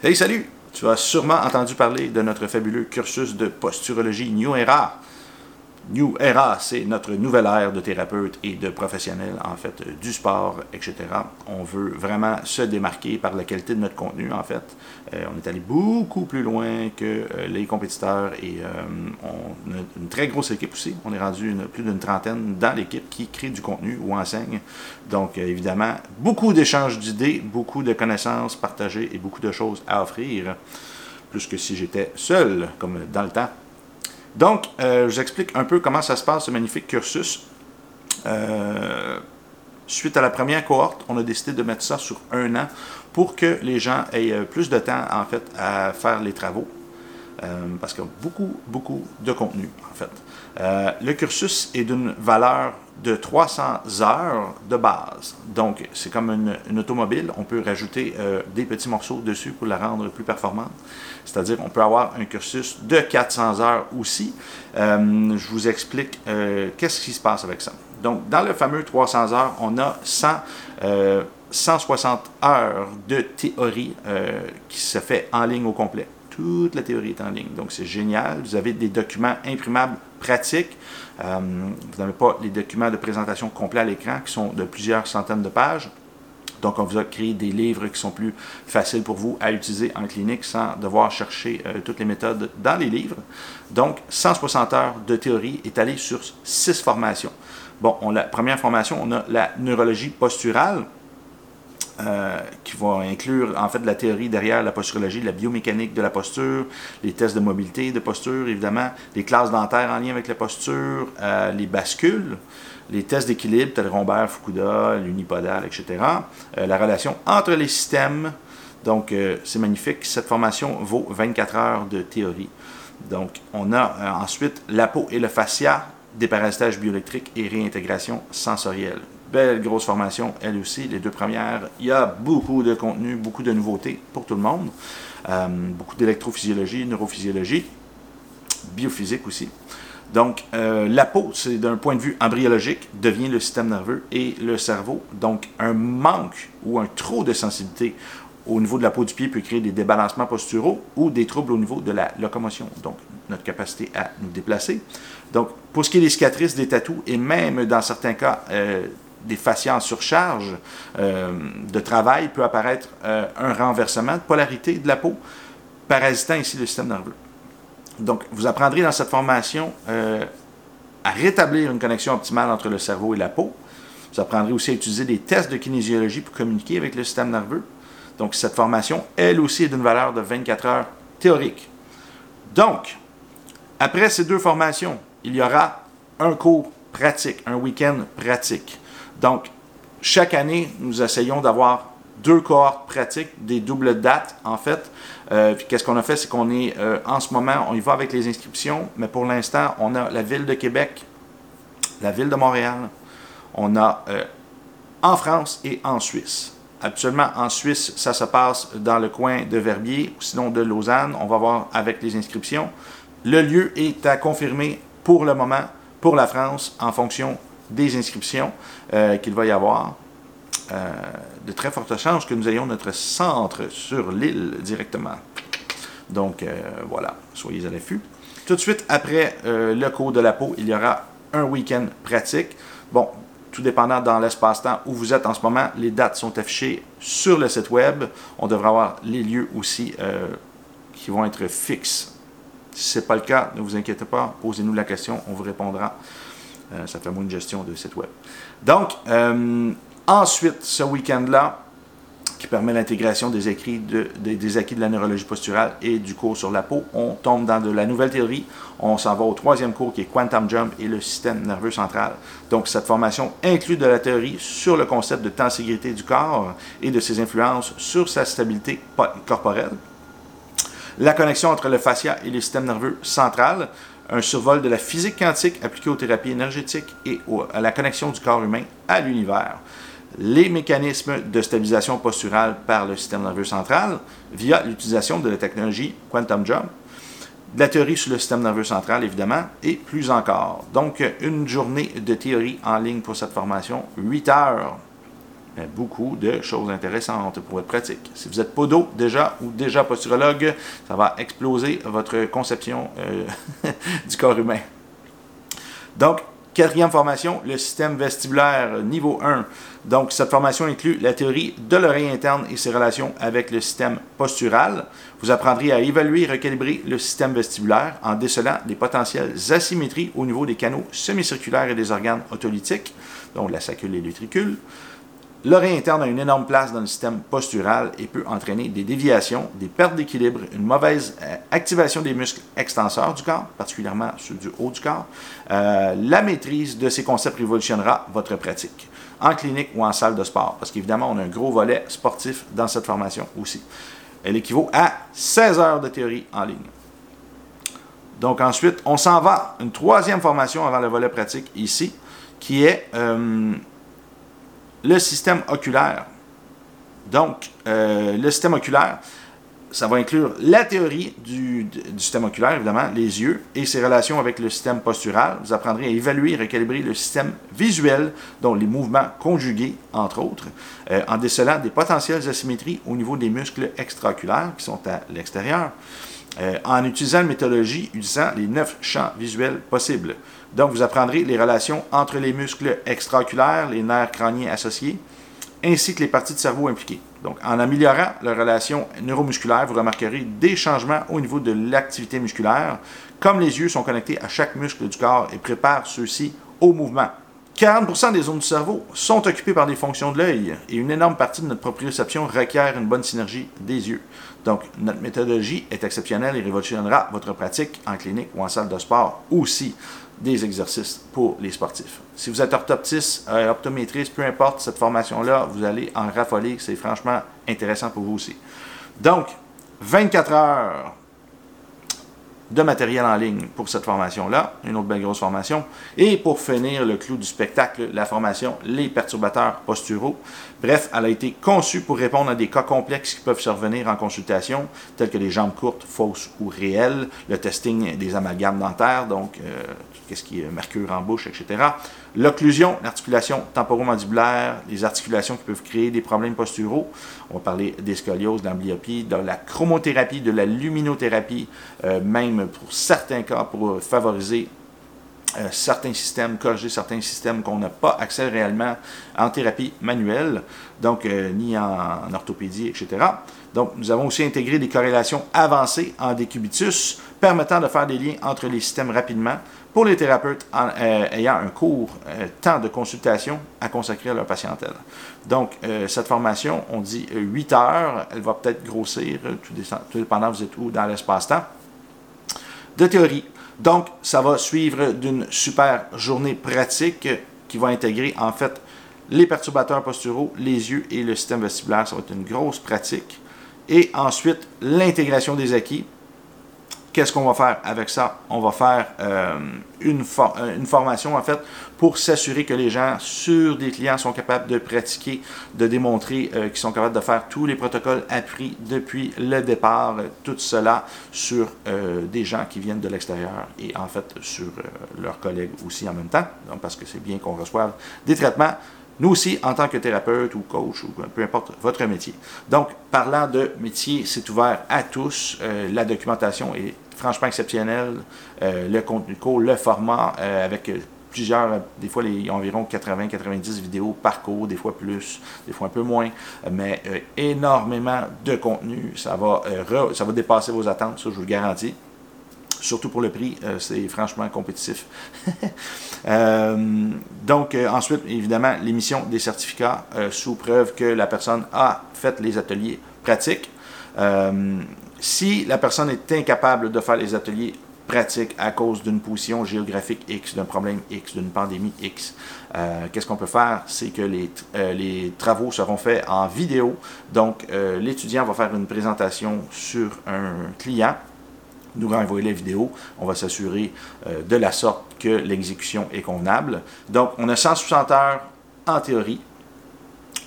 Hey, salut! Tu as sûrement entendu parler de notre fabuleux cursus de posturologie New Era. New Era, c'est notre nouvelle ère de thérapeutes et de professionnels, en fait, du sport, etc. On veut vraiment se démarquer par la qualité de notre contenu, en fait. Euh, on est allé beaucoup plus loin que euh, les compétiteurs et euh, on a une très grosse équipe aussi. On est rendu plus d'une trentaine dans l'équipe qui crée du contenu ou enseigne. Donc, évidemment, beaucoup d'échanges d'idées, beaucoup de connaissances partagées et beaucoup de choses à offrir, plus que si j'étais seul, comme dans le temps. Donc, euh, je vous explique un peu comment ça se passe, ce magnifique cursus. Euh, suite à la première cohorte, on a décidé de mettre ça sur un an pour que les gens aient euh, plus de temps, en fait, à faire les travaux. parce qu'il y a beaucoup, beaucoup de contenu, en fait. le cursus est d'une valeur de 300 heures de base. Donc, c'est comme une, automobile. On peut rajouter euh, des petits morceaux dessus pour la rendre plus performante. C'est-à-dire, on peut avoir un cursus de 400 heures aussi. Euh, je vous explique euh, qu'est-ce qui se passe avec ça. Donc, dans le fameux 300 heures, on a 100, 160 heures de théorie qui se fait en ligne au complet. Toute la théorie est en ligne. Donc, c'est génial. Vous avez des documents imprimables pratiques. Euh, vous n'avez pas les documents de présentation complets à l'écran qui sont de plusieurs centaines de pages. Donc, on vous a créé des livres qui sont plus faciles pour vous à utiliser en clinique sans devoir chercher euh, toutes les méthodes dans les livres. Donc, 160 heures de théorie étalées sur six formations. Bon, on, la première formation, on a la neurologie posturale. Euh, qui va inclure en fait la théorie derrière la posturologie, la biomécanique de la posture, les tests de mobilité de posture, évidemment, les classes dentaires en lien avec la posture, euh, les bascules, les tests d'équilibre, tel Rombert, Fukuda, l'unipodal, etc. Euh, la relation entre les systèmes. Donc, c'est magnifique. Cette formation vaut 24 heures de théorie. Donc, on a ensuite la peau et le fascia, déparasitage bioélectrique et réintégration sensorielle. Belle grosse formation, elle aussi, les deux premières. Il y a beaucoup de contenu, beaucoup de nouveautés pour tout le monde. Euh, beaucoup d'électrophysiologie, neurophysiologie, biophysique aussi. Donc, euh, la peau, c'est d'un point de vue embryologique, devient le système nerveux et le cerveau. Donc, un manque ou un trop de sensibilité au niveau de la peau du pied peut créer des débalancements posturaux ou des troubles au niveau de la locomotion, donc notre capacité à nous déplacer. Donc, pour ce qui est des cicatrices, des tatous, et même dans certains cas, euh, des fascias en surcharge euh, de travail peut apparaître euh, un renversement de polarité de la peau, parasitant ici le système nerveux. Donc, vous apprendrez dans cette formation euh, à rétablir une connexion optimale entre le cerveau et la peau. Vous apprendrez aussi à utiliser des tests de kinésiologie pour communiquer avec le système nerveux. Donc, cette formation, elle aussi, est d'une valeur de 24 heures théorique. Donc, après ces deux formations, il y aura un cours pratique, un week-end pratique. Donc, chaque année, nous essayons d'avoir deux cohortes pratiques, des doubles dates en fait. Euh, puis qu'est-ce qu'on a fait, c'est qu'on est, euh, en ce moment, on y va avec les inscriptions, mais pour l'instant, on a la ville de Québec, la ville de Montréal, on a euh, en France et en Suisse. Actuellement, en Suisse, ça se passe dans le coin de Verbier, ou sinon de Lausanne. On va voir avec les inscriptions. Le lieu est à confirmer pour le moment pour la France en fonction des inscriptions euh, qu'il va y avoir. Euh, de très fortes chances que nous ayons notre centre sur l'île directement. Donc euh, voilà, soyez à l'affût. Tout de suite après le cours de la peau, il y aura un week-end pratique. Bon, tout dépendant dans l'espace-temps où vous êtes en ce moment, les dates sont affichées sur le site web. On devrait avoir les lieux aussi qui vont être fixes. Si ce n'est pas le cas, ne vous inquiétez pas, posez-nous la question, on vous répondra. Euh, ça fait moins une gestion de site web. Donc, euh, ensuite, ce week-end-là, qui permet l'intégration des, écrits des acquis de la neurologie posturale et du cours sur la peau, on tombe dans de la nouvelle théorie. On s'en va au troisième cours qui est Quantum Jump et le système nerveux central. Donc, cette formation inclut de la théorie sur le concept de tensibilité du corps et de ses influences sur sa stabilité corporelle la connexion entre le fascia et le système nerveux central, un survol de la physique quantique appliquée aux thérapies énergétiques et à la connexion du corps humain à l'univers. Les mécanismes de stabilisation posturale par le système nerveux central via l'utilisation de la technologie Quantum Jump, de la théorie sur le système nerveux central, évidemment, et plus encore. Donc, une journée de théorie en ligne pour cette formation, 8 heures. Beaucoup de choses intéressantes pour votre pratique. Si vous êtes podo déjà ou déjà posturologue, ça va exploser votre conception euh, du corps humain. Donc, quatrième formation, le système vestibulaire niveau 1. Donc, cette formation inclut la théorie de l'oreille interne et ses relations avec le système postural. Vous apprendrez à évaluer et recalibrer le système vestibulaire en décelant les potentielles asymétries au niveau des canaux semi-circulaires et des organes autolytiques, donc la sacule et l'utricule. L'oreille interne a une énorme place dans le système postural et peut entraîner des déviations, des pertes d'équilibre, une mauvaise euh, activation des muscles extenseurs du corps, particulièrement ceux du haut du corps. Euh, la maîtrise de ces concepts révolutionnera votre pratique en clinique ou en salle de sport, parce qu'évidemment, on a un gros volet sportif dans cette formation aussi. Elle équivaut à 16 heures de théorie en ligne. Donc ensuite, on s'en va, une troisième formation avant le volet pratique ici, qui est euh, le système oculaire. Donc, euh, le système oculaire, ça va inclure la théorie du, système oculaire, évidemment, les yeux, et ses relations avec le système postural. Vous apprendrez à évaluer et recalibrer le système visuel, dont les mouvements conjugués, entre autres, euh, en décelant des potentielles asymétries au niveau des muscles extraoculaires qui sont à l'extérieur, euh, en utilisant une méthodologie utilisant les neuf champs visuels possibles. Donc, vous apprendrez les relations entre les muscles extraoculaires, les nerfs crâniens associés, ainsi que les parties de cerveau impliquées. Donc, en améliorant la relation neuromusculaire, vous remarquerez des changements au niveau de l'activité musculaire, comme les yeux sont connectés à chaque muscle du corps et préparent ceux-ci au mouvement. 40% des zones du cerveau sont occupées par des fonctions de l'œil et une énorme partie de notre proprioception requiert une bonne synergie des yeux. Donc, notre méthodologie est exceptionnelle et révolutionnera votre pratique en clinique ou en salle de sport aussi des exercices pour les sportifs. Si vous êtes orthoptiste, euh, optométriste, peu importe cette formation-là, vous allez en raffoler. C'est franchement intéressant pour vous aussi. Donc, 24 heures de matériel en ligne pour cette formation-là, une autre belle grosse formation. Et pour finir le clou du spectacle, la formation Les perturbateurs posturaux. Bref, elle a été conçue pour répondre à des cas complexes qui peuvent survenir en consultation, tels que les jambes courtes, fausses ou réelles, le testing des amalgames dentaires, donc euh, qu'est-ce qui est mercure en bouche, etc. L'occlusion, l'articulation temporomandibulaire, les articulations qui peuvent créer des problèmes posturaux. On va parler des scolioses, de l'amblyopie, de la chromothérapie, de la luminothérapie, euh, même pour certains cas pour favoriser euh, certains systèmes, corriger certains systèmes qu'on n'a pas accès réellement en thérapie manuelle, donc euh, ni en, orthopédie, etc. Donc, nous avons aussi intégré des corrélations avancées en décubitus, permettant de faire des liens entre les systèmes rapidement pour les thérapeutes euh, ayant un court temps de consultation à consacrer à leur patientèle. Donc, cette formation, on dit 8 heures, elle va peut-être grossir, tout, tout dépendant vous êtes où dans l'espace-temps, de théorie donc, ça va suivre d'une super journée pratique qui va intégrer en fait les perturbateurs posturaux, les yeux et le système vestibulaire. Ça va être une grosse pratique. Et ensuite, l'intégration des acquis Qu'est-ce qu'on va faire avec ça? On va faire euh, une, euh, une, formation, en fait, pour s'assurer que les gens sur des clients sont capables de pratiquer, de démontrer euh, qu'ils sont capables de faire tous les protocoles appris depuis le départ, tout cela sur des gens qui viennent de l'extérieur et en fait sur leurs collègues aussi en même temps, parce que c'est bien qu'on reçoive des traitements nous aussi, en tant que thérapeute ou coach, ou peu importe votre métier. Donc, parlant de métier, c'est ouvert à tous. La documentation est franchement exceptionnelle. Euh, le contenu court, le format, euh, avec plusieurs, des fois les, environ 80-90 vidéos par cours, des fois plus, des fois un peu moins, mais énormément de contenu. Ça va, ça va dépasser vos attentes, ça je vous le garantis. Surtout pour le prix, euh, c'est franchement compétitif. Euh, donc, euh, ensuite, évidemment, l'émission des certificats sous preuve que la personne a fait les ateliers pratiques. Si la personne est incapable de faire les ateliers pratiques à cause d'une position géographique X, d'un problème X, d'une pandémie X. Qu'est-ce qu'on peut faire? C'est que les, les, travaux seront faits en vidéo. Donc, l'étudiant va faire une présentation sur un client nous renvoyer la vidéo. On va s'assurer euh, de la sorte que l'exécution est convenable. Donc, on a 160 heures en théorie.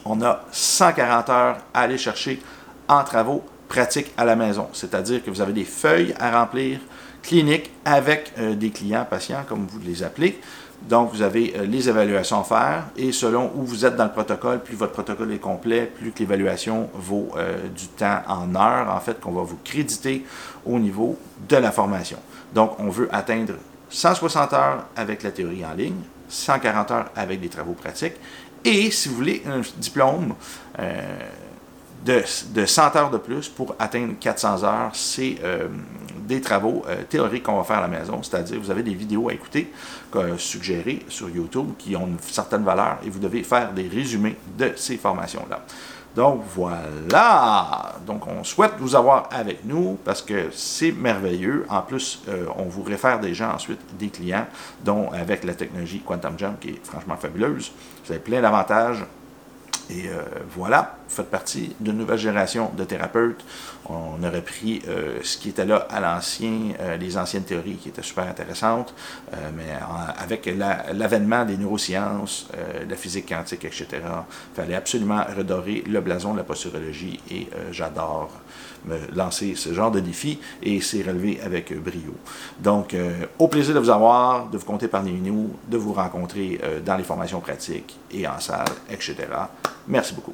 On a 140 heures à aller chercher en travaux pratique à la maison, c'est-à-dire que vous avez des feuilles à remplir cliniques avec des clients, patients, comme vous les appelez. Donc, vous avez euh, les évaluations à faire et selon où vous êtes dans le protocole, plus votre protocole est complet, plus que l'évaluation vaut euh, du temps en heures, en fait, qu'on va vous créditer au niveau de la formation. Donc, on veut atteindre 160 heures avec la théorie en ligne, 140 heures avec des travaux pratiques. Et si vous voulez un diplôme, euh, de, de, 100 heures de plus pour atteindre 400 heures. C'est euh, des travaux euh, théoriques qu'on va faire à la maison, c'est-à-dire vous avez des vidéos à écouter euh, suggérées sur YouTube qui ont une certaine valeur et vous devez faire des résumés de ces formations-là. Donc voilà. Donc on souhaite vous avoir avec nous parce que c'est merveilleux. En plus, on vous réfère des ensuite, des clients, dont avec la technologie Quantum Jump qui est franchement fabuleuse. Vous avez plein d'avantages et euh, voilà, vous faites partie d'une nouvelle génération de thérapeutes. On aurait pris euh, ce qui était là à l'ancien, euh, les anciennes théories qui étaient super intéressantes, mais avec l'avènement des neurosciences, la physique quantique, etc., il fallait absolument redorer le blason de la posturologie et j'adore me lancer ce genre de défi et c'est relevé avec brio. Donc, au plaisir de vous avoir, de vous compter parmi nous, de vous rencontrer dans les formations pratiques et en salle, etc. Merci beaucoup.